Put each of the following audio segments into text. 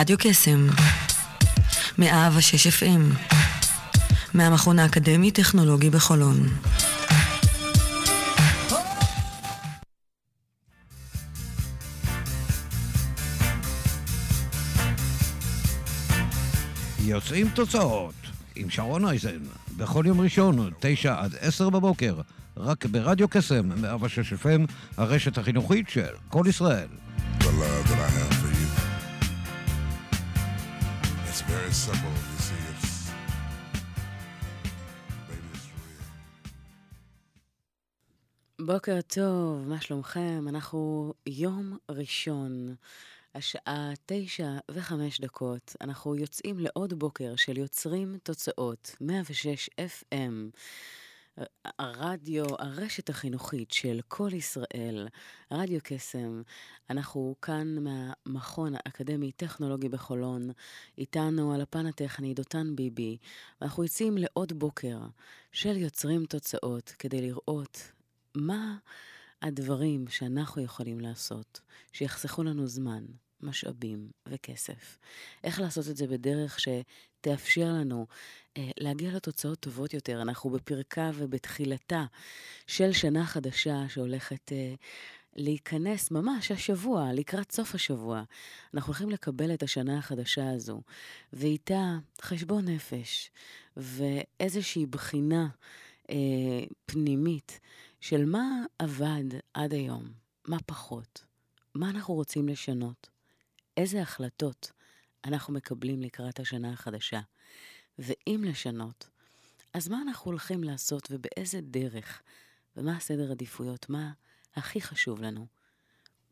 רדיו קסם, מאה ושש FM, מהמכון האקדמי-טכנולוגי בחולון. יוצאים תוצאות עם שרון אייזן, בכל יום ראשון, תשע עד עשר בבוקר, רק ברדיו קסם, 106 FM, הרשת החינוכית של כל ישראל. the love that I have very simple. You see, it's baby, it's real. בוקר טוב, מה שלומכם? אנחנו יום ראשון, השעה תשע וחמש דקות. אנחנו יוצאים לעוד בוקר של יוצרים תוצאות, 106 FM. הרדיו, הרשת החינוכית של כל ישראל, רדיו קסם. אנחנו כאן מהמכון האקדמי-טכנולוגי בחולון, איתנו על הפן הטכני דותן ביבי, ואנחנו יוצאים לעוד בוקר של יוצרים תוצאות כדי לראות מה הדברים שאנחנו יכולים לעשות, שיחסכו לנו זמן, משאבים וכסף. איך לעשות את זה בדרך שתאפשר לנו אה, להגיע לתוצאות טובות יותר. אנחנו בפרקה ובתחילתה של שנה חדשה שהולכת אה, להיכנס ממש השבוע, לקראת סוף השבוע. אנחנו הולכים לקבל את השנה החדשה הזו, ואיתה חשבון נפש ואיזושהי בחינה אה, פנימית של מה עבד עד היום, מה פחות, מה אנחנו רוצים לשנות, איזה החלטות אנחנו מקבלים לקראת השנה החדשה. ואם לשנות, אז מה אנחנו הולכים לעשות ובאיזה דרך, ומה הסדר עדיפויות, מה הכי חשוב לנו,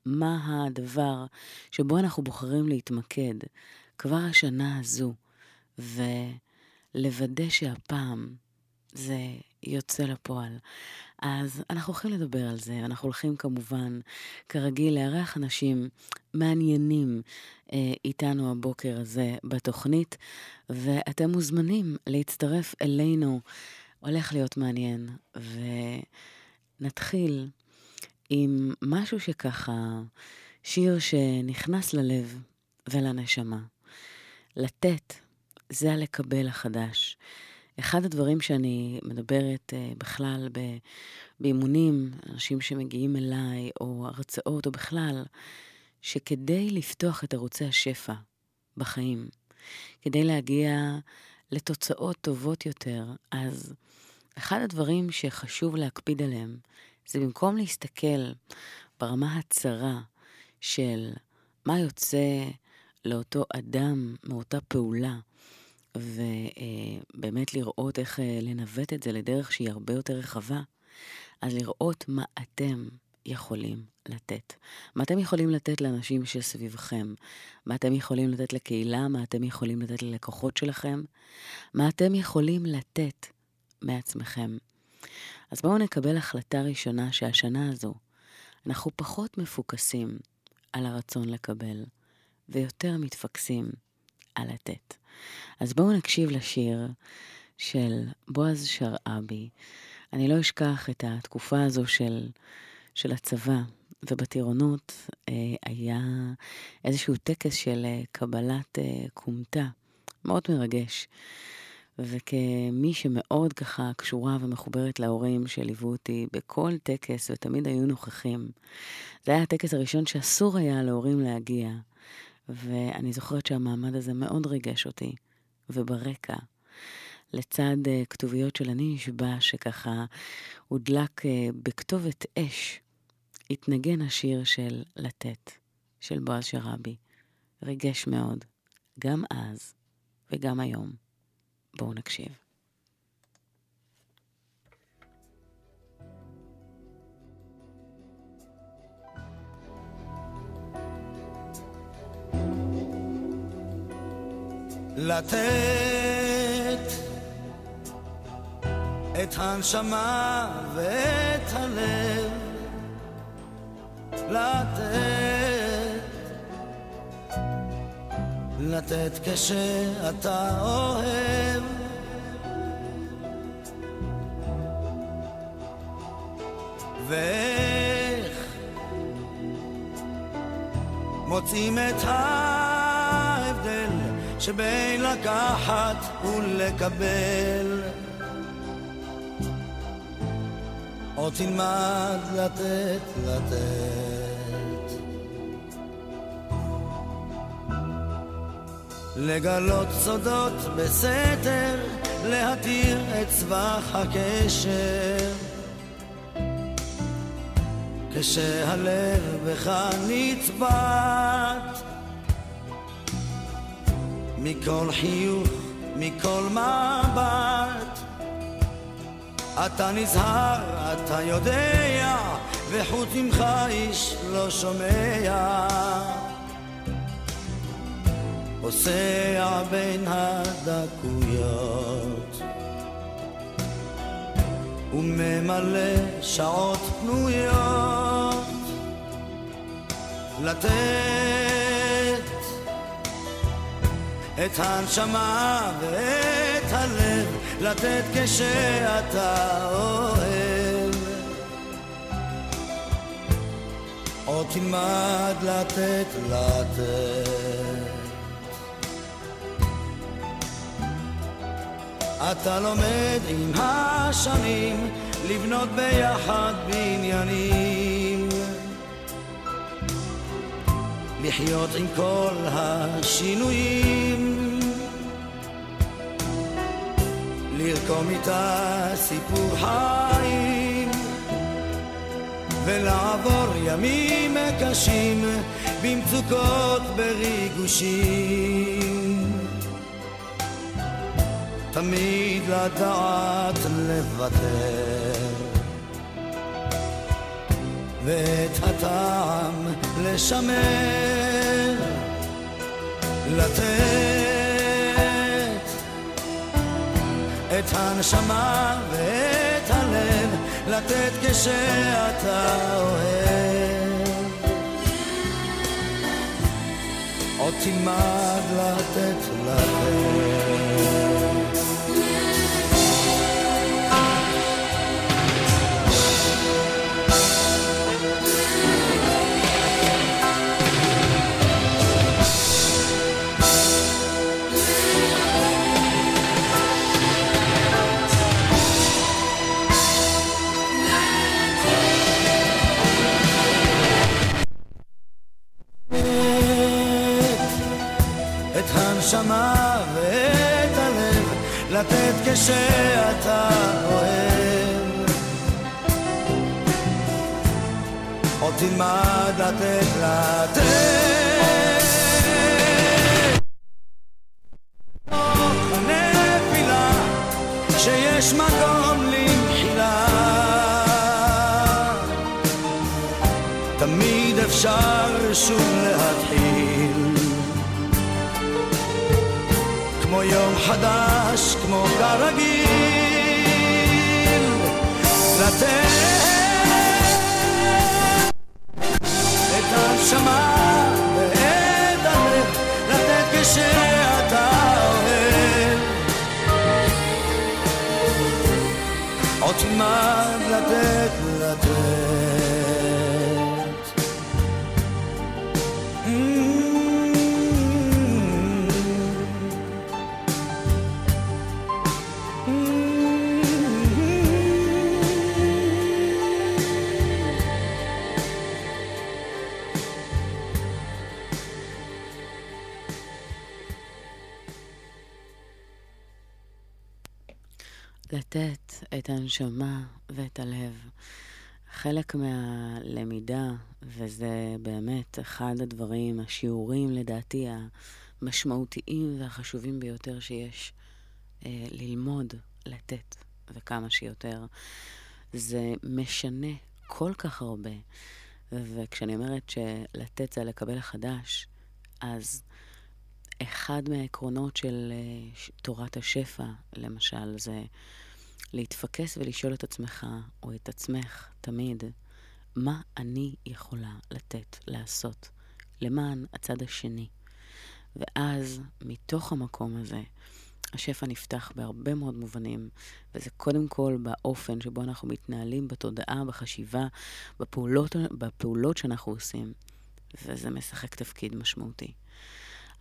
מה הדבר שבו אנחנו בוחרים להתמקד כבר השנה הזו, ולוודא שהפעם זה יוצא לפועל. אז אנחנו הולכים לדבר על זה, אנחנו הולכים כמובן, כרגיל, לארח אנשים מעניינים אה, איתנו הבוקר הזה בתוכנית, ואתם מוזמנים להצטרף אלינו. הולך להיות מעניין, ונתחיל עם משהו שככה, שיר שנכנס ללב ולנשמה. לתת זה הלקבל החדש. אחד הדברים שאני מדברת uh, בכלל ב, באימונים, אנשים שמגיעים אליי, או הרצאות, או בכלל, שכדי לפתוח את ערוצי השפע בחיים, כדי להגיע לתוצאות טובות יותר, אז אחד הדברים שחשוב להקפיד עליהם, זה במקום להסתכל ברמה הצרה של מה יוצא לאותו אדם מאותה פעולה, ובאמת לראות איך אה, לנווט את זה לדרך שהיא הרבה יותר רחבה, אז לראות מה אתם יכולים לתת. מה אתם יכולים לתת לאנשים שסביבכם? מה אתם יכולים לתת לקהילה? מה אתם יכולים לתת ללקוחות שלכם? מה אתם יכולים לתת מעצמכם? אז בואו נקבל החלטה ראשונה שהשנה הזו אנחנו פחות מפוקסים על הרצון לקבל, ויותר מתפקסים על לתת. אז בואו נקשיב לשיר של בועז שרעבי. אני לא אשכח את התקופה הזו של, של הצבא, ובטירונות אה, היה איזשהו טקס של אה, קבלת אה, כומתה, מאוד מרגש. וכמי שמאוד ככה קשורה ומחוברת להורים שליוו אותי בכל טקס ותמיד היו נוכחים, זה היה הטקס הראשון שאסור היה להורים להגיע. ואני זוכרת שהמעמד הזה מאוד ריגש אותי. וברקע, לצד uh, כתוביות של אני נשבע, שככה הודלק uh, בכתובת אש, התנגן השיר של לתת, של בועז שרעבי. ריגש מאוד, גם אז וגם היום. בואו נקשיב. לתת את הנשמה ואת הלב. לתת לתת כשאתה אוהב. ואיך מוצאים את ההבדל שבין לקחת ולקבל. עוד תלמד לתת, לתת. לגלות סודות בסתר, להתיר את סבך הקשר. כשהלב בך נצבט מכל חיוך, מכל מבט אתה נזהר, אתה יודע, וחוץ ממך איש לא שומע. פוסע בין הדקויות וממלא שעות פנויות לתת את הנשמה ואת הלב לתת כשאתה אוהב. עוד תלמד לתת לתת. אתה לומד עם השנים לבנות ביחד בניינים. לחיות עם כל השינויים לרקום איתה סיפור חיים ולעבור ימים קשים במצוקות בריגושים. תמיד לדעת לוותר ואת הטעם לשמר לתת את הנשמה ואת הלב לתת כשאתה אוהב. עוד תלמד לתת לתת הנשמה ואת הלב לתת כשאתה אוהב. עוד תלמד לתת לתת. שיש מקום למחילה. תמיד אפשר שוב להתחיל כמו יום חדש, כמו כרגיל, לתת את הנשמה ואת הלב, לתת כשאתה אוהב. עוד תלמד לתת, לתת. הנשמה ואת הלב. חלק מהלמידה, וזה באמת אחד הדברים, השיעורים לדעתי המשמעותיים והחשובים ביותר שיש אה, ללמוד לתת, וכמה שיותר. זה משנה כל כך הרבה. וכשאני אומרת שלתת זה לקבל חדש, אז אחד מהעקרונות של uh, תורת השפע, למשל, זה להתפקס ולשאול את עצמך, או את עצמך, תמיד, מה אני יכולה לתת, לעשות, למען הצד השני. ואז, מתוך המקום הזה, השפע נפתח בהרבה מאוד מובנים, וזה קודם כל באופן שבו אנחנו מתנהלים, בתודעה, בחשיבה, בפעולות, בפעולות שאנחנו עושים, וזה משחק תפקיד משמעותי.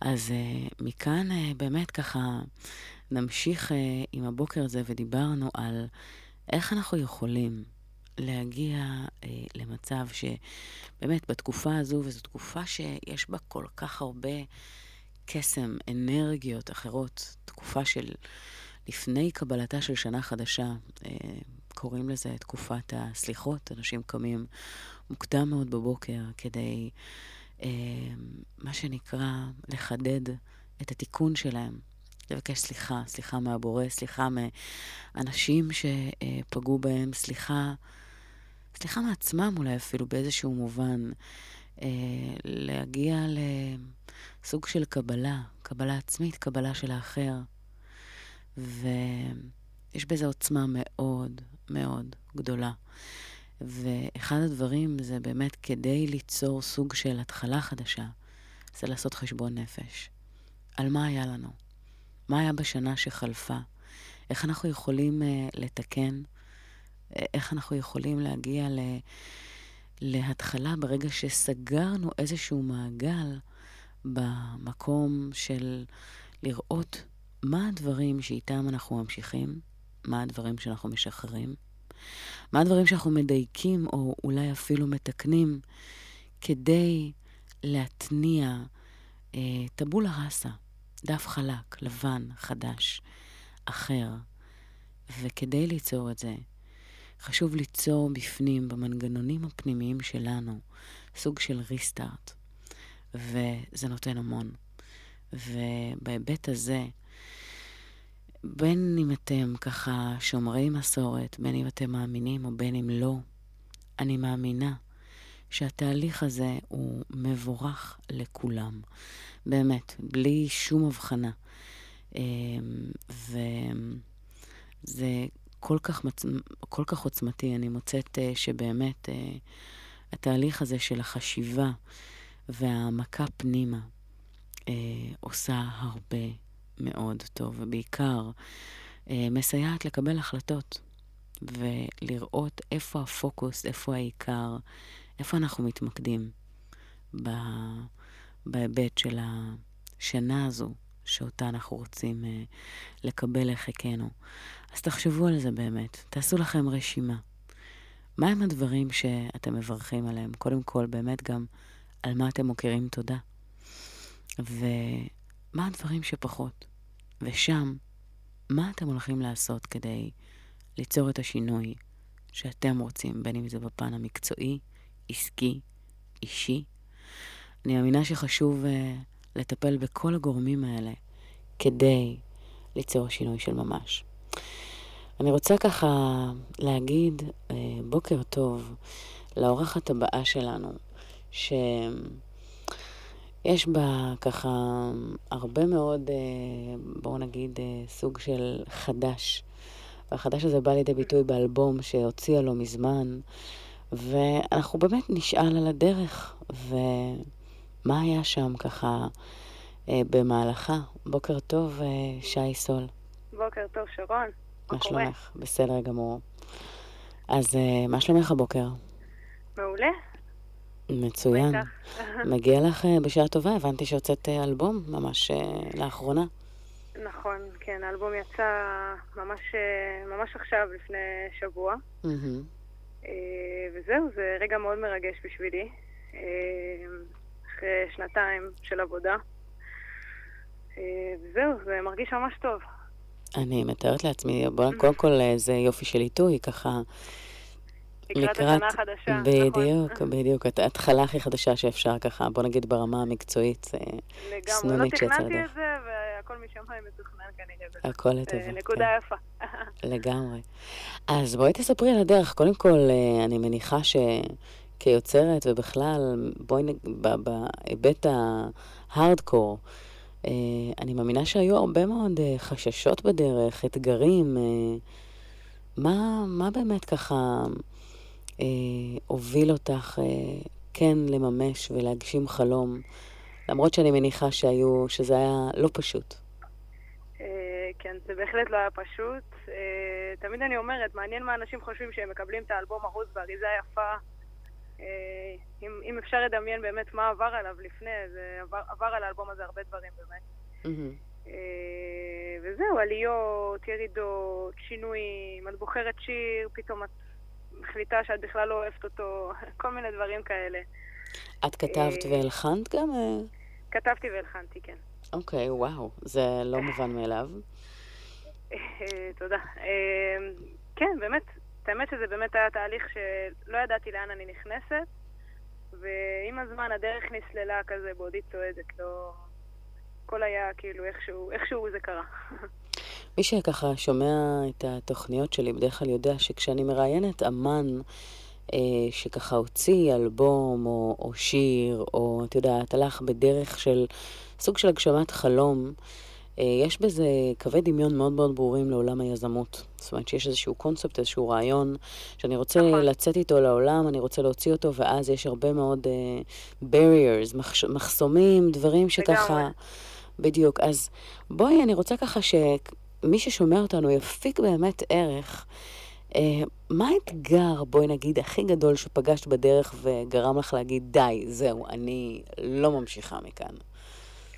אז uh, מכאן uh, באמת ככה נמשיך uh, עם הבוקר הזה, ודיברנו על איך אנחנו יכולים להגיע uh, למצב שבאמת בתקופה הזו, וזו תקופה שיש בה כל כך הרבה קסם, אנרגיות אחרות, תקופה של לפני קבלתה של שנה חדשה, uh, קוראים לזה תקופת הסליחות, אנשים קמים מוקדם מאוד בבוקר כדי, אה, מה שנקרא, לחדד את התיקון שלהם. לבקש סליחה, סליחה מהבורא, סליחה מאנשים שפגעו בהם, סליחה, סליחה מעצמם אולי אפילו באיזשהו מובן. אה, להגיע לסוג של קבלה, קבלה עצמית, קבלה של האחר. ויש בזה עוצמה מאוד מאוד גדולה. ואחד הדברים זה באמת כדי ליצור סוג של התחלה חדשה, זה לעשות חשבון נפש. על מה היה לנו? מה היה בשנה שחלפה? איך אנחנו יכולים uh, לתקן? איך אנחנו יכולים להגיע ל... להתחלה ברגע שסגרנו איזשהו מעגל במקום של לראות מה הדברים שאיתם אנחנו ממשיכים, מה הדברים שאנחנו משחררים, מה הדברים שאנחנו מדייקים או אולי אפילו מתקנים כדי להתניע אה, טבולה ראסה, דף חלק, לבן, חדש, אחר. וכדי ליצור את זה, חשוב ליצור בפנים, במנגנונים הפנימיים שלנו, סוג של ריסטארט. וזה נותן המון. ובהיבט הזה, בין אם אתם ככה שומרי מסורת, בין אם אתם מאמינים או בין אם לא, אני מאמינה שהתהליך הזה הוא מבורך לכולם. באמת, בלי שום הבחנה. אמ, וזה כל כך, מצ... כל כך עוצמתי. אני מוצאת אה, שבאמת אה, התהליך הזה של החשיבה והעמקה פנימה אה, עושה הרבה מאוד טוב, ובעיקר מסייעת לקבל החלטות ולראות איפה הפוקוס, איפה העיקר, איפה אנחנו מתמקדים בהיבט של השנה הזו, שאותה אנחנו רוצים אה, לקבל לחיקנו. אז תחשבו על זה באמת, תעשו לכם רשימה. מהם הדברים שאתם מברכים עליהם? קודם כל, באמת גם על מה אתם מוקירים תודה. ומה הדברים שפחות? ושם, מה אתם הולכים לעשות כדי ליצור את השינוי שאתם רוצים, בין אם זה בפן המקצועי, עסקי, אישי? אני מאמינה שחשוב uh, לטפל בכל הגורמים האלה כדי ליצור שינוי של ממש. אני רוצה ככה להגיד uh, בוקר טוב לאורחת הבאה שלנו, ש... יש בה ככה הרבה מאוד, אה, בואו נגיד, סוג של חדש. והחדש הזה בא לידי ביטוי באלבום שהוציאה לו מזמן, ואנחנו באמת נשאל על הדרך, ומה היה שם ככה אה, במהלכה. בוקר טוב, שי סול. בוקר טוב, שרון. מה שלומך? בסדר גמור. אז מה שלומך הבוקר? מעולה. מצוין. מגיע לך אה, בשעה טובה, הבנתי שהוצאת אה, אלבום ממש אה, לאחרונה. נכון, כן, האלבום יצא ממש, ממש עכשיו, לפני שבוע. וזהו, זה רגע מאוד מרגש בשבילי. אחרי שנתיים של עבודה. וזהו, זה מרגיש ממש טוב. אני מתארת לעצמי, בוא, קודם כל זה יופי של עיתוי, ככה לקראת השנה החדשה, בדיוק, נכון. בדיוק. התחלה הכי חדשה שאפשר ככה, בוא נגיד ברמה המקצועית, סנונית שיצא לדרך. לגמרי, לא תכננתי את זה, והכל משמיים מתוכנן כנראה. הכל לטובה. נקודה כן. יפה. לגמרי. אז בואי תספרי על הדרך. קודם כל, אה, אני מניחה שכיוצרת ובכלל, בואי, בהיבט ההארדקור, אה, אני מאמינה שהיו הרבה מאוד אה, חששות בדרך, אתגרים. מה, מה באמת ככה... אה, הוביל אותך אה, כן לממש ולהגשים חלום, למרות שאני מניחה שהיו, שזה היה לא פשוט. אה, כן, זה בהחלט לא היה פשוט. אה, תמיד אני אומרת, מעניין מה אנשים חושבים שהם מקבלים את האלבום ארוז באריזה יפה אה, אם, אם אפשר לדמיין באמת מה עבר עליו לפני, זה עבר, עבר על האלבום הזה הרבה דברים באמת. אה, וזהו, עליות, ירידות, שינויים, את בוחרת שיר, פתאום את מחליטה שאת בכלל לא אוהבת אותו, כל מיני דברים כאלה. את כתבת אה, והלחנת גם? אה? כתבתי והלחנתי, כן. אוקיי, וואו, זה לא מובן מאליו. אה, תודה. אה, כן, באמת, האמת שזה באמת היה תהליך שלא ידעתי לאן אני נכנסת, ועם הזמן הדרך נסללה כזה בעודי צועדת, לא... הכל היה כאילו איכשהו, איכשהו זה קרה. מי שככה שומע את התוכניות שלי בדרך כלל יודע שכשאני מראיינת אמן אה, שככה הוציא אלבום או, או שיר, או את יודעת, הלך בדרך של סוג של הגשמת חלום, אה, יש בזה קווי דמיון מאוד מאוד ברורים לעולם היזמות. זאת אומרת שיש איזשהו קונספט, איזשהו רעיון, שאני רוצה נכון. לצאת איתו לעולם, אני רוצה להוציא אותו, ואז יש הרבה מאוד אה, barriers, מחש, מחסומים, דברים שככה... לגמרי. בדיוק. אז בואי, אני רוצה ככה שמי ששומע אותנו יפיק באמת ערך. אה, מה האתגר, בואי נגיד, הכי גדול שפגשת בדרך וגרם לך להגיד, די, זהו, אני לא ממשיכה מכאן?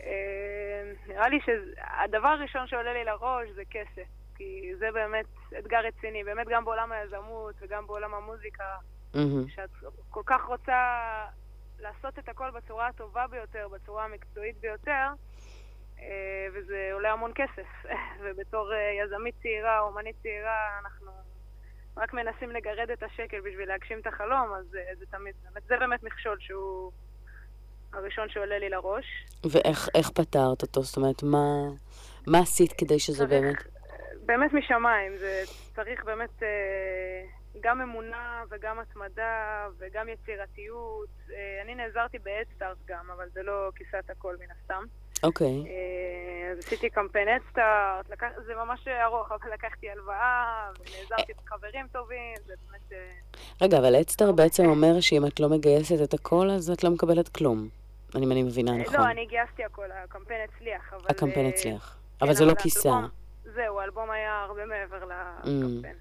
אה, נראה לי שהדבר הראשון שעולה לי לראש זה כסף. כי זה באמת אתגר רציני, באמת גם בעולם היזמות וגם בעולם המוזיקה, מהמם. שאת כל כך רוצה לעשות את הכל בצורה הטובה ביותר, בצורה המקצועית ביותר, וזה עולה המון כסף. ובתור אה, יזמית צעירה, אומנית צעירה, אנחנו רק מנסים לגרד את השקל בשביל להגשים את החלום, אז אה, זה תמיד, באמת, זה באמת מכשול שהוא הראשון שעולה לי לראש. ואיך איך פתרת אותו? זאת אומרת, מה, מה עשית כדי שזה צריך- באמת... באמת משמיים, זה צריך באמת אה, גם אמונה וגם התמדה וגם יצירתיות. אה, אני נעזרתי באדסטארט גם, אבל זה לא כיסת הכל מן הסתם. אוקיי. אה, אז עשיתי קמפיין אדסטארט. זה ממש ארוך, אבל לקחתי הלוואה ונעזרתי בחברים טובים, זה באמת... אה, רגע, אבל אדסטאר בעצם אומר שאם את לא מגייסת את הכל, אז את לא מקבלת כלום. אם אני מבינה נכון. לא, אני גייסתי הכל, הקמפיין הצליח, אבל... הקמפיין אה, הצליח. כן, אבל זה לא כיסה. זהו, האלבום היה הרבה מעבר Mm. לקמפיין.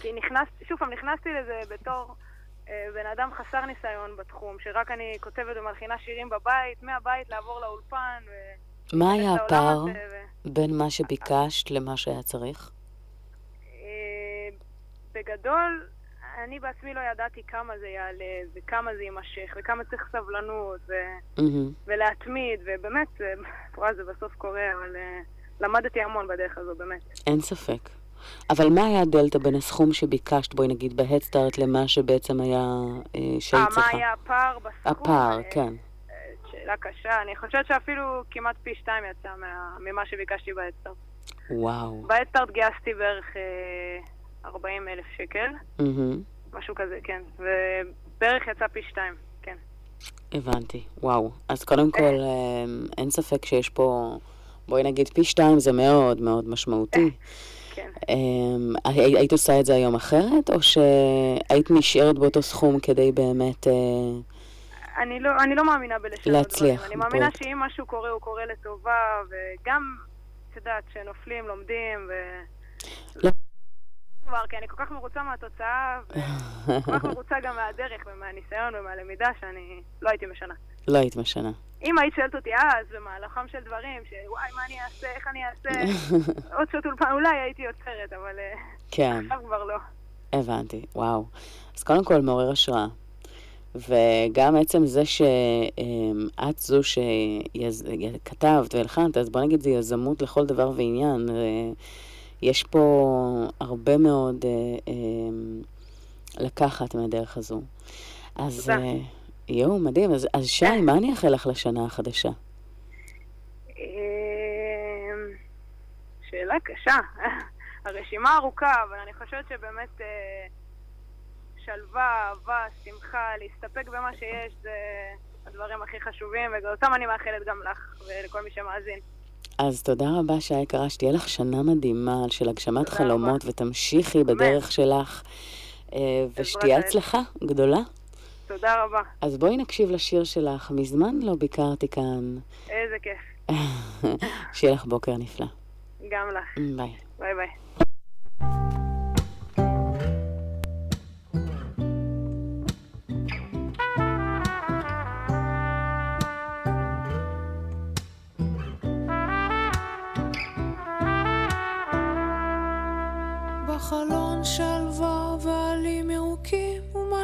כי נכנסתי, שוב פעם, נכנסתי לזה בתור אה, בן אדם חסר ניסיון בתחום, שרק אני כותבת ומלחינה שירים בבית, מהבית לעבור לאולפן. ו- מה היה הפער ו- בין מה שביקשת למה שהיה צריך? אה, בגדול, אני בעצמי לא ידעתי כמה זה יעלה, וכמה זה יימשך, וכמה צריך סבלנות, ו- מהמם. ולהתמיד, ובאמת, אה, וואי, זה בסוף קורה, אבל אה, למדתי המון בדרך הזו, באמת. אין ספק. אבל מה היה הדלתא בין הסכום שביקשת, בואי נגיד, בהדסטארט, למה שבעצם היה אה, אה, שהיית מה צריכה? היה הפער בסכום? הפער, אה, כן. אה, שאלה קשה. אני חושבת שאפילו כמעט פי שתיים יצא מה, ממה שביקשתי בהדסטארט. וואו. בהדסטארט גייסתי בערך אה, 40 אלף שקל, מהמם. משהו כזה, כן. ובערך יצא פי שתיים, כן. הבנתי. וואו. אז קודם כל, אה, אין ספק שיש פה, בואי נגיד, פי שתיים זה מאוד מאוד משמעותי. אמ, הי- היית עושה את זה היום אחרת, או שהיית נשארת באותו סכום כדי באמת... אה, אני לא, אני לא מאמינה בלשנות להצליח, דברים. אני מאמינה בואי. שאם משהו קורה, הוא קורה לטובה, וגם, את יודעת, כשנופלים, לומדים, ו... לא. דבר, כי אני כל כך מרוצה מהתוצאה, וכל כך מרוצה גם מהדרך ומהניסיון ומהלמידה, שאני לא הייתי משנה. לא היית משנה. אם היית שואלת אותי אז, במהלכם של דברים, שוואי, מה אני אעשה, איך אני אעשה, עוד שעות אולפן, אולי הייתי יוצרת, אבל אה, כן, עכשיו כבר לא. הבנתי. וואו. אז קודם כל, מעורר השראה. וגם עצם זה שאת זו שכתבת והלחנת, אז בוא נגיד זה יזמות לכל דבר ועניין. אה, יש פה הרבה מאוד אה, אה, לקחת מהדרך הזו. אז תודה. אה, יואו, מדהים. אז, אז שי, מה אני אאחל לך לשנה החדשה? אמ, שאלה קשה. הרשימה ארוכה, אבל אני חושבת שבאמת אה, שלווה, אהבה, שמחה, להסתפק במה שיש, זה הדברים הכי חשובים, ואותם אני מאחלת גם לך ולכל מי שמאזין. אז תודה רבה, שי יקרה, שתהיה לך שנה מדהימה של הגשמת חלומות, ותמשיכי בדרך שלך, אה, ושתהיה. הצלחה גדולה. תודה רבה. אז בואי נקשיב לשיר שלך, מזמן לא ביקרתי כאן. איזה כיף. שיהיה לך בוקר נפלא. גם לך. ביי. ביי ביי. בחלון שלווה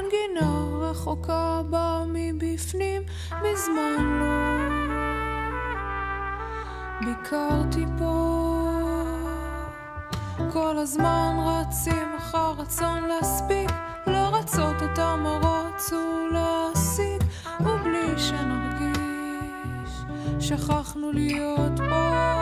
ומנגינה רחוקה באה מבפנים מזמן לא. ביקרתי פה. כל הזמן רצים אחר רצון להספיק לרצות את המרוץ ולהשיג ובלי שנרגיש שכחנו להיות פה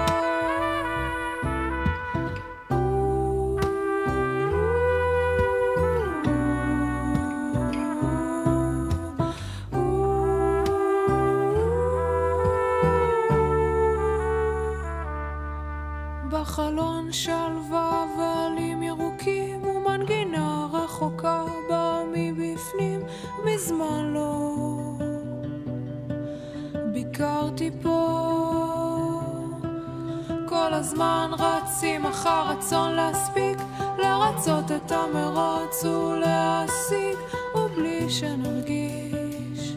הזמן רצים אחר רצון להספיק לרצות את המרוץ ולהשיג ובלי שנרגיש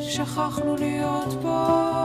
שכחנו להיות פה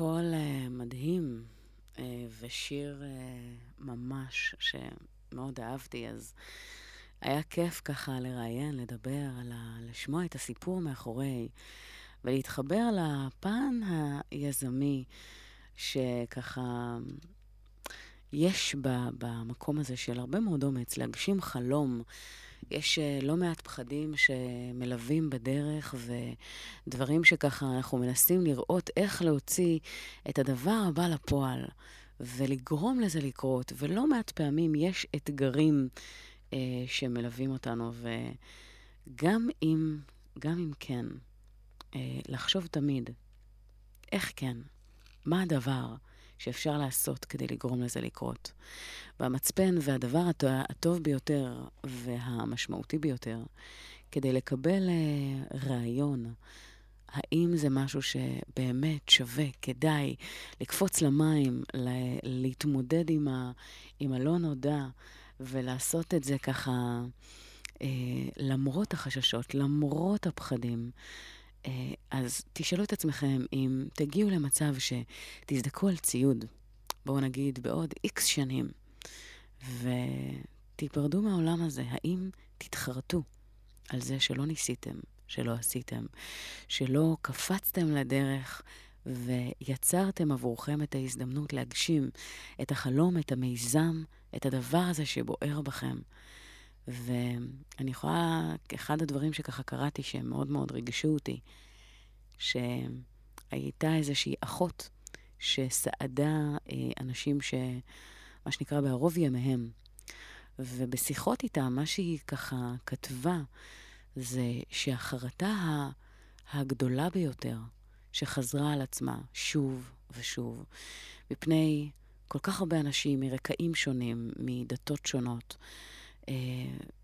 קול אה, מדהים אה, ושיר אה, ממש שמאוד אהבתי, אז היה כיף ככה לראיין, לדבר. לשמוע את הסיפור מאחורי, ולהתחבר לפן היזמי שככה יש במקום הזה של הרבה מאוד אומץ, להגשים חלום. יש אה, לא מעט פחדים שמלווים בדרך, ודברים שככה אנחנו מנסים לראות איך להוציא את הדבר הבא לפועל, ולגרום לזה לקרות. ולא מעט פעמים יש אתגרים אה, שמלווים אותנו, וגם אם, גם אם כן, אה, לחשוב תמיד, איך כן? מה הדבר שאפשר לעשות כדי לגרום לזה לקרות? והמצפן והדבר הט- הטוב ביותר והמשמעותי ביותר כדי לקבל אה, רעיון, האם זה משהו שבאמת שווה, כדאי לקפוץ למים, ל- להתמודד עם, ה- עם הלא נודע ולעשות את זה ככה אה, למרות החששות, למרות הפחדים. אה, אז תשאלו את עצמכם אם תגיעו למצב שתזדקו על ציוד, בואו נגיד בעוד איקס שנים, ותיפרדו מהעולם הזה, האם תתחרטו על זה שלא ניסיתם, שלא עשיתם, שלא קפצתם לדרך ויצרתם עבורכם את ההזדמנות להגשים את החלום, את המיזם, את הדבר הזה שבוער בכם. ואני יכולה, אחד הדברים שככה קראתי שהם מאוד מאוד ריגשו אותי, שהייתה איזושהי אחות שסעדה אה, אנשים ש... מה שנקרא בערוב ימיהם. ובשיחות איתה, מה שהיא ככה כתבה, זה שהחרטה הגדולה ביותר שחזרה על עצמה שוב ושוב, מפני כל כך הרבה אנשים מרקעים שונים, מדתות שונות, אה,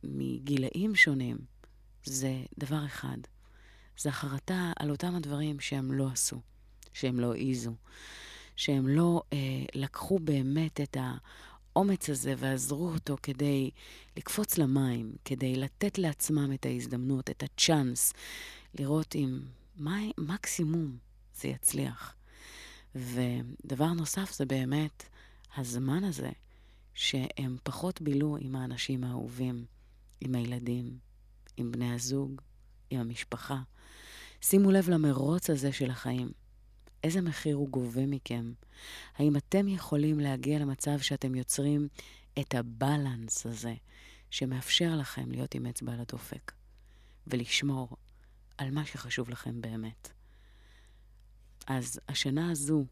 מגילאים שונים, זה דבר אחד. זה החרטה על אותם הדברים שהם לא עשו, שהם לא העיזו, שהם לא אה, לקחו באמת את האומץ הזה ועזרו אותו כדי לקפוץ למים, כדי לתת לעצמם את ההזדמנות, את הצ'אנס, לראות אם מה, מקסימום זה יצליח. ודבר נוסף זה באמת הזמן הזה שהם פחות בילו עם האנשים האהובים, עם הילדים, עם בני הזוג, עם המשפחה. שימו לב למרוץ הזה של החיים. איזה מחיר הוא גובה מכם? האם אתם יכולים להגיע למצב שאתם יוצרים את הבלנס הזה, שמאפשר לכם להיות עם אצבע על הדופק, ולשמור על מה שחשוב לכם באמת? אז השנה הזו,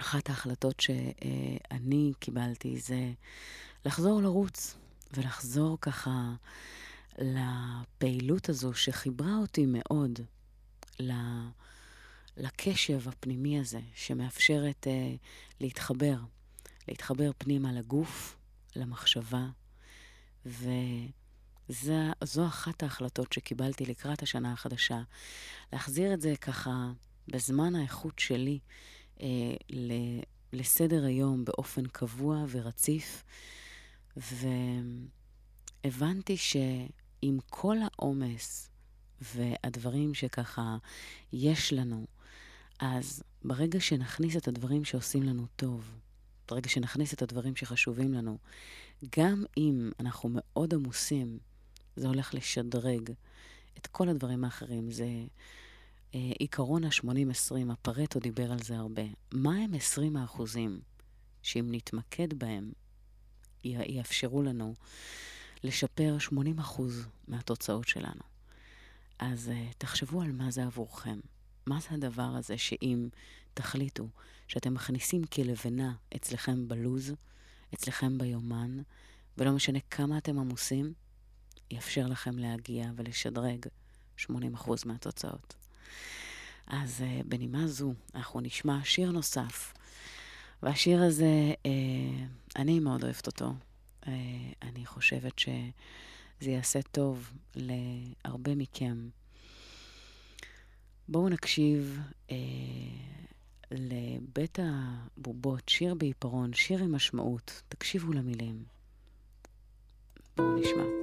אחת ההחלטות שאני קיבלתי זה לחזור לרוץ, ולחזור ככה לפעילות הזו שחיברה אותי מאוד לקשב הפנימי הזה, שמאפשרת uh, להתחבר, להתחבר פנימה לגוף, למחשבה, וזו אחת ההחלטות שקיבלתי לקראת השנה החדשה, להחזיר את זה ככה בזמן האיכות שלי לסדר היום באופן קבוע ורציף, והבנתי שעם כל העומס והדברים שככה יש לנו, אז ברגע שנכניס את הדברים שעושים לנו טוב, ברגע שנכניס את הדברים שחשובים לנו, גם אם אנחנו מאוד עמוסים, זה הולך לשדרג את כל הדברים האחרים. זה אה, עיקרון ה-80-20, הפרטו דיבר על זה הרבה. מה הם 20 האחוזים שאם נתמקד בהם, יאפשרו לנו לשפר 80 אחוז מהתוצאות שלנו? אז uh, תחשבו על מה זה עבורכם. מה זה הדבר הזה שאם תחליטו שאתם מכניסים כלבנה אצלכם בלוז, אצלכם ביומן, ולא משנה כמה אתם עמוסים, יאפשר לכם להגיע ולשדרג 80% מהתוצאות. אז uh, בנימה זו, אנחנו נשמע שיר נוסף. והשיר הזה, uh, אני מאוד אוהבת אותו. Uh, אני חושבת שזה יעשה טוב להרבה מכם. בואו נקשיב אה, לבית הבובות, שיר בעיפרון, שיר עם משמעות. תקשיבו למילים. בואו נשמע.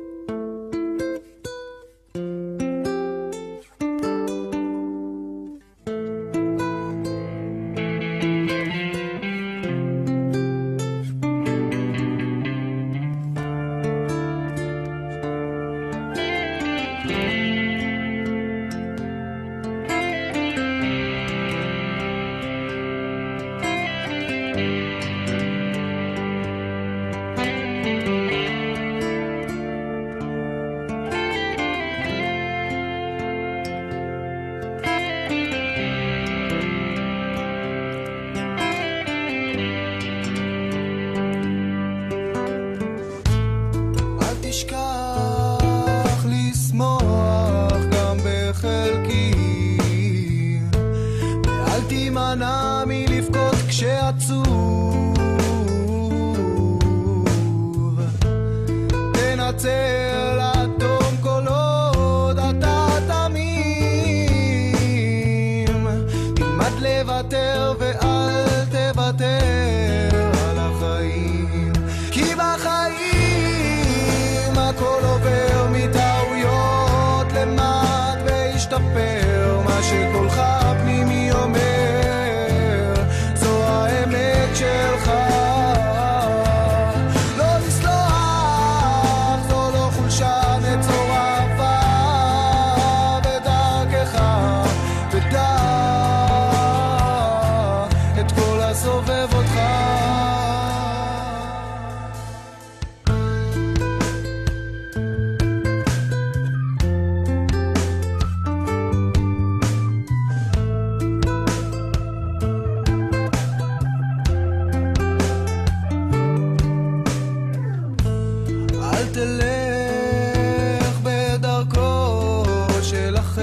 תלך בדרכו של אחר,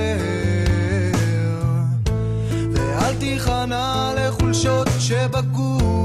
ואל תיכנע לחולשות שבגוף.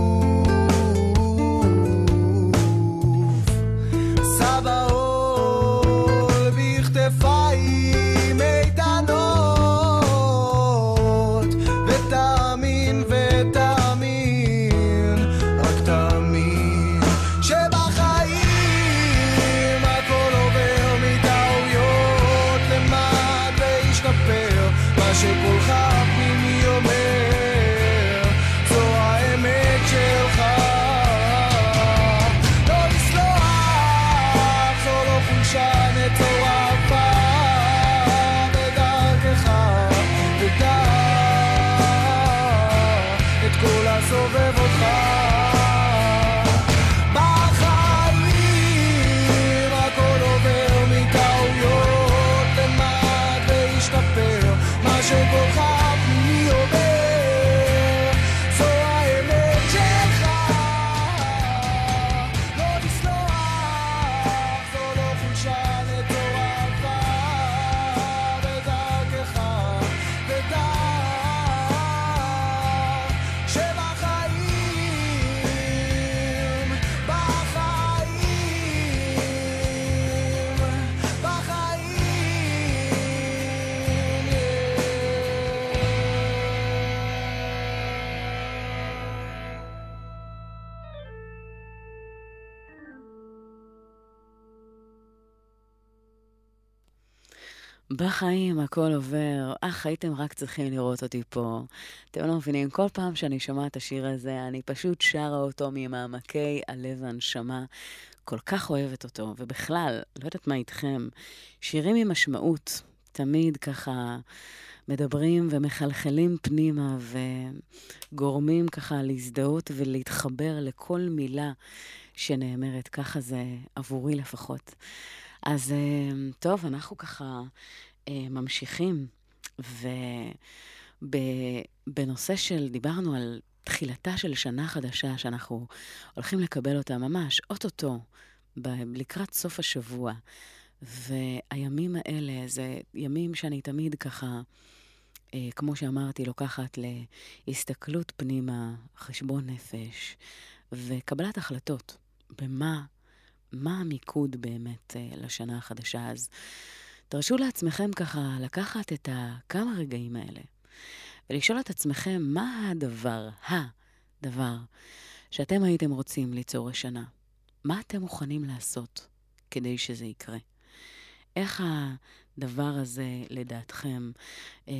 בחיים הכל עובר. אך, הייתם רק צריכים לראות אותי פה. אתם לא מבינים, כל פעם שאני שומעת את השיר הזה, אני פשוט שרה אותו ממעמקי הלב והנשמה. כל כך אוהבת אותו, ובכלל, לא יודעת מה איתכם, שירים עם משמעות, תמיד ככה מדברים ומחלחלים פנימה וגורמים ככה להזדהות ולהתחבר לכל מילה שנאמרת. ככה זה עבורי לפחות. אז אה, טוב, אנחנו ככה ממשיכים, ובנושא של, דיברנו על תחילתה של שנה חדשה שאנחנו הולכים לקבל אותה ממש אוטוטו, ב- לקראת סוף השבוע. והימים האלה זה ימים שאני תמיד ככה, אה, כמו שאמרתי, לוקחת להסתכלות פנימה, חשבון נפש וקבלת החלטות במה מה המיקוד באמת אה, לשנה החדשה. אז תרשו לעצמכם ככה לקחת את הכמה רגעים האלה ולשאול את עצמכם מה הדבר, הדבר, שאתם הייתם רוצים ליצור השנה. מה אתם מוכנים לעשות כדי שזה יקרה? איך הדבר הזה, לדעתכם, אה,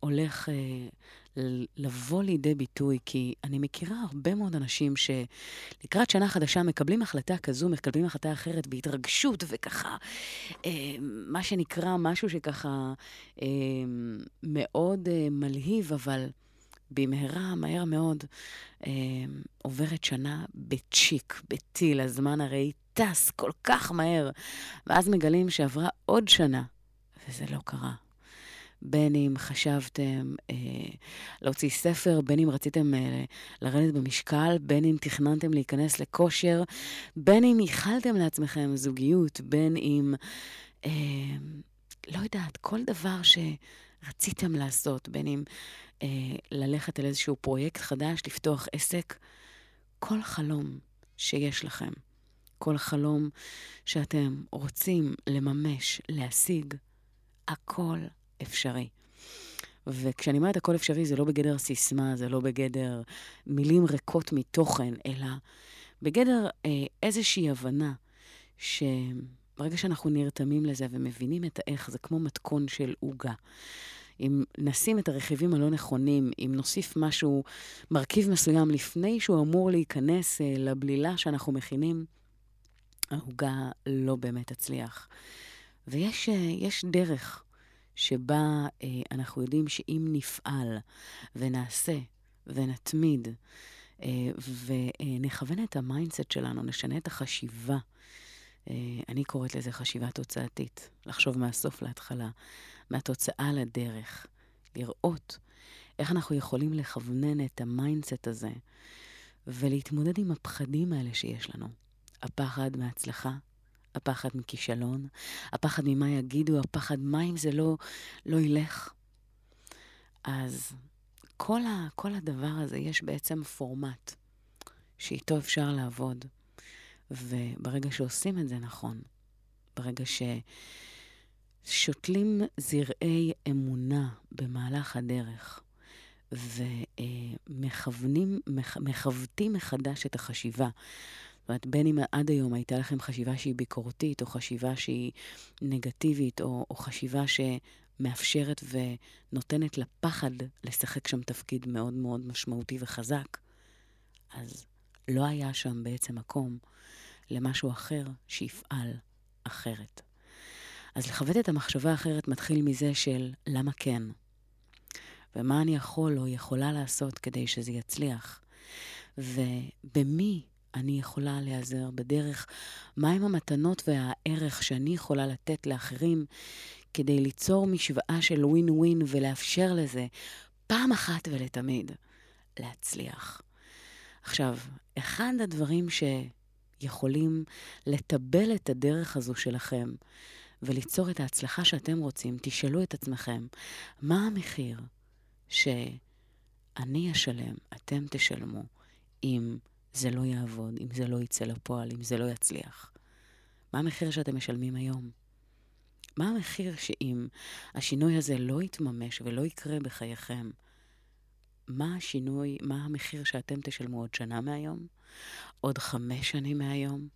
הולך אה, לבוא לידי ביטוי? כי אני מכירה הרבה מאוד אנשים שלקראת שנה חדשה מקבלים החלטה כזו, מקבלים החלטה אחרת בהתרגשות וככה, אה, מה שנקרא משהו שככה אה, מאוד אה, מלהיב, אבל במהרה, מהר מאוד, אה, עוברת שנה בצ'יק, בטיל, הזמן הרי טס כל כך מהר, ואז מגלים שעברה עוד שנה, וזה לא קרה. בין אם חשבתם אה, להוציא ספר, בין אם רציתם אה, לרדת במשקל, בין אם תכננתם להיכנס לכושר, בין אם ייחלתם לעצמכם זוגיות, בין אם, אה, לא יודעת, כל דבר שרציתם לעשות, בין אם אה, ללכת על איזשהו פרויקט חדש, לפתוח עסק, כל חלום שיש לכם, כל חלום שאתם רוצים לממש, להשיג, הכל אפשרי. וכשאני אומרת הכל אפשרי, זה לא בגדר סיסמה, זה לא בגדר מילים ריקות מתוכן, אלא בגדר אה, איזושהי הבנה שברגע שאנחנו נרתמים לזה ומבינים את האיך, זה כמו מתכון של עוגה. אם נשים את הרכיבים הלא נכונים, אם נוסיף משהו, מרכיב מסוים לפני שהוא אמור להיכנס אה, לבלילה שאנחנו מכינים, העוגה לא באמת תצליח. ויש אה, דרך שבה אה, אנחנו יודעים שאם נפעל ונעשה ונתמיד אה, ונכוון את ה mindset שלנו, נשנה את החשיבה, אה, אני קוראת לזה חשיבה תוצאתית, לחשוב מהסוף להתחלה, מהתוצאה לדרך, לראות איך אנחנו יכולים לכוונן את ה mindset הזה ולהתמודד עם הפחדים האלה שיש לנו. הפחד מהצלחה, הפחד מכישלון, הפחד ממה יגידו, הפחד מה אם זה לא, לא ילך. אז כל, ה, כל הדבר הזה, יש בעצם פורמט שאיתו אפשר לעבוד. וברגע שעושים את זה נכון, ברגע ששותלים זרעי אמונה במהלך הדרך, ומכוונים, מכ, מכוותים מחדש את החשיבה. זאת בין אם עד היום הייתה לכם חשיבה שהיא ביקורתית, או חשיבה שהיא נגטיבית, או, או חשיבה שמאפשרת ונותנת לפחד לשחק שם תפקיד מאוד מאוד משמעותי וחזק, אז לא היה שם בעצם מקום למשהו אחר שיפעל אחרת. אז לכבד את המחשבה האחרת מתחיל מזה של למה כן, ומה אני יכול או יכולה לעשות כדי שזה יצליח, ובמי אני יכולה להיעזר בדרך, מהם המתנות והערך שאני יכולה לתת לאחרים כדי ליצור משוואה של ווין ווין ולאפשר לזה פעם אחת ולתמיד להצליח. עכשיו, אחד הדברים שיכולים לטבל את הדרך הזו שלכם וליצור את ההצלחה שאתם רוצים, תשאלו את עצמכם, מה המחיר שאני אשלם, אתם תשלמו, אם זה לא יעבוד, אם זה לא יצא לפועל, אם זה לא יצליח? מה המחיר שאתם משלמים היום? מה המחיר שאם השינוי הזה לא יתממש ולא יקרה בחייכם, מה השינוי, מה המחיר שאתם תשלמו עוד שנה מהיום? עוד חמש שנים מהיום?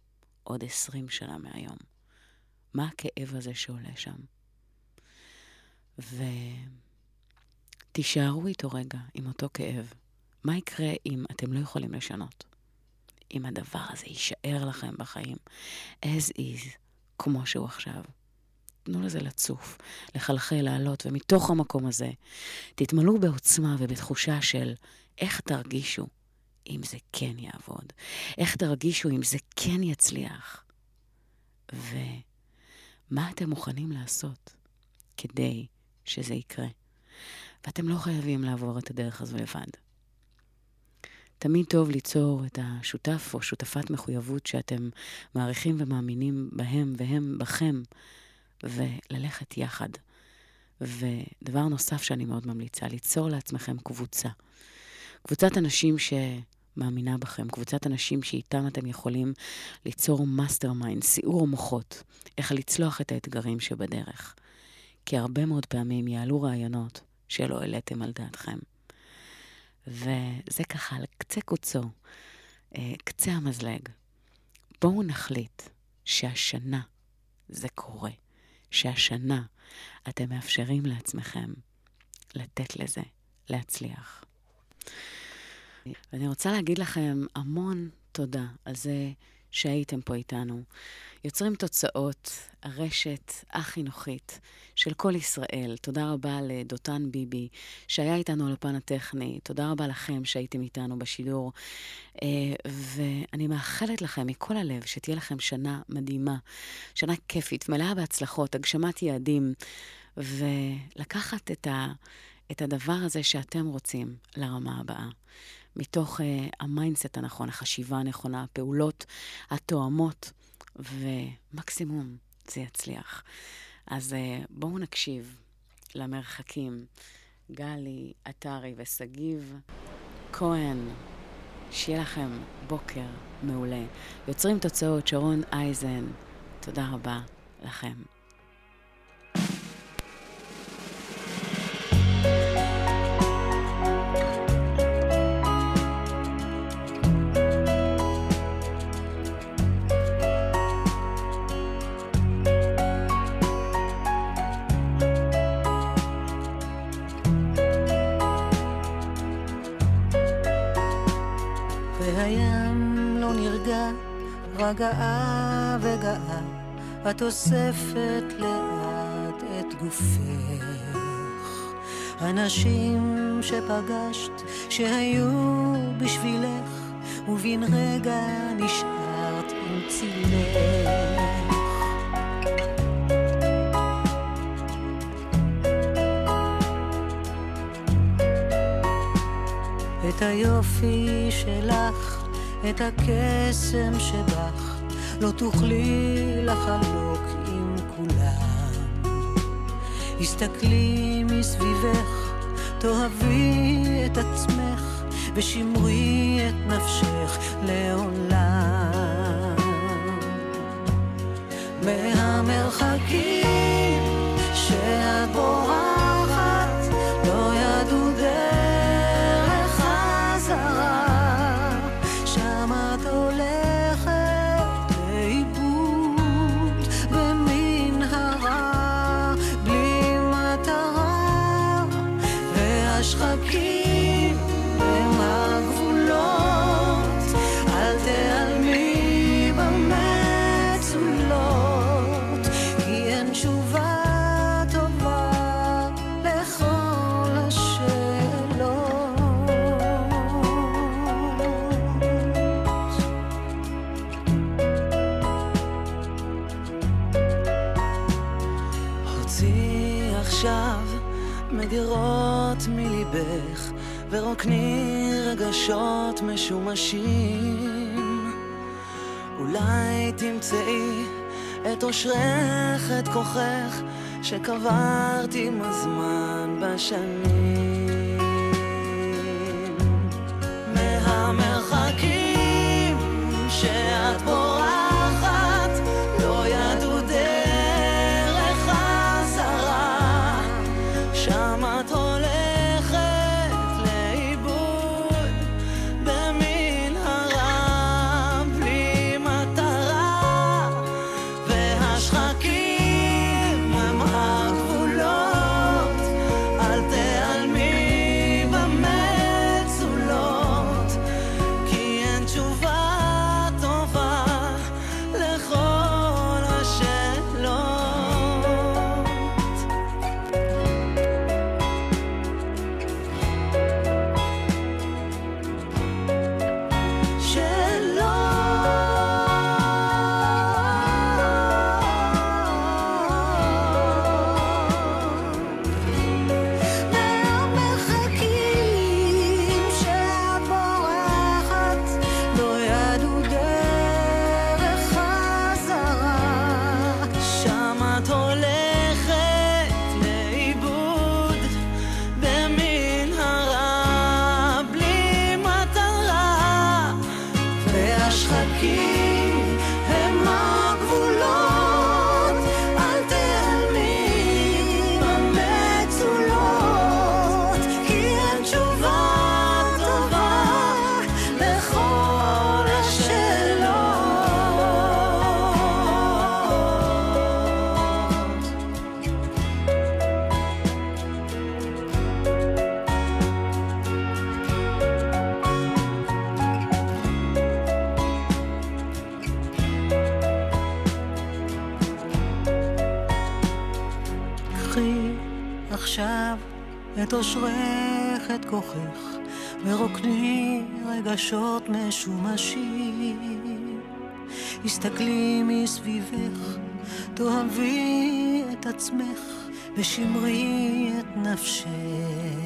עוד עשרים שנה מהיום? מה הכאב הזה שעולה שם? ותישארו איתו רגע, עם אותו כאב. מה יקרה אם אתם לא יכולים לשנות? אם הדבר הזה יישאר לכם בחיים as is, כמו שהוא עכשיו. תנו לזה לצוף, לחלחל, לעלות, ומתוך המקום הזה תתמלאו בעוצמה ובתחושה של איך תרגישו אם זה כן יעבוד, איך תרגישו אם זה כן יצליח, ומה אתם מוכנים לעשות כדי שזה יקרה. ואתם לא חייבים לעבור את הדרך הזו לבד. תמיד טוב ליצור את השותף או שותפת מחויבות שאתם מעריכים ומאמינים בהם והם בכם, וללכת יחד. ודבר נוסף שאני מאוד ממליצה, ליצור לעצמכם קבוצה. קבוצת אנשים שמאמינה בכם, קבוצת אנשים שאיתם אתם יכולים ליצור mastermind, סיעור מוחות, איך לצלוח את האתגרים שבדרך. כי הרבה מאוד פעמים יעלו רעיונות שלא העליתם על דעתכם. וזה ככה על קצה קוצו, אה, קצה המזלג. בואו נחליט שהשנה זה קורה. שהשנה אתם מאפשרים לעצמכם לתת לזה להצליח. ואני רוצה להגיד לכם המון תודה על זה שהייתם פה איתנו. יוצרים תוצאות, הרשת החינוכית של קול ישראל. תודה רבה לדותן ביבי, שהיה איתנו על הפן הטכני. תודה רבה לכם שהייתם איתנו בשידור. אה, ואני מאחלת לכם מכל הלב שתהיה לכם שנה מדהימה, שנה כיפית, מלאה בהצלחות, הגשמת יעדים, ולקחת את, ה, את הדבר הזה שאתם רוצים לרמה הבאה. מתוך אה, ה mindset הנכון, החשיבה הנכונה, הפעולות התואמות, ומקסימום זה יצליח. אז uh, בואו נקשיב למרחקים. גלי, עטרי ושגיב כהן, שיהיה לכם בוקר מעולה. יוצרים תוצאות, שרון אייזן, תודה רבה לכם. רגעה וגאה, את אוספת לאט את גופך. אנשים שפגשת, שהיו בשבילך, ובן רגע נשארת עם צילך. את היופי שלך, את הקסם שבך, לא תוכלי לחלוק עם כולם. הסתכלי מסביבך, תאהבי את עצמך ושמרי את נפשך לעולם. מהמרחקים הוציא עכשיו מדירות מליבך ורוקני רגשות משומשים. אולי תמצאי את אושרך, את כוחך שקברת עם הזמן בשנים. מהמרחקים שאת בורחת את אושרך, את כוחך, ורוקני רגשות משומשים. הסתכלי מסביבך, תאהבי את עצמך, ושמרי את נפשך.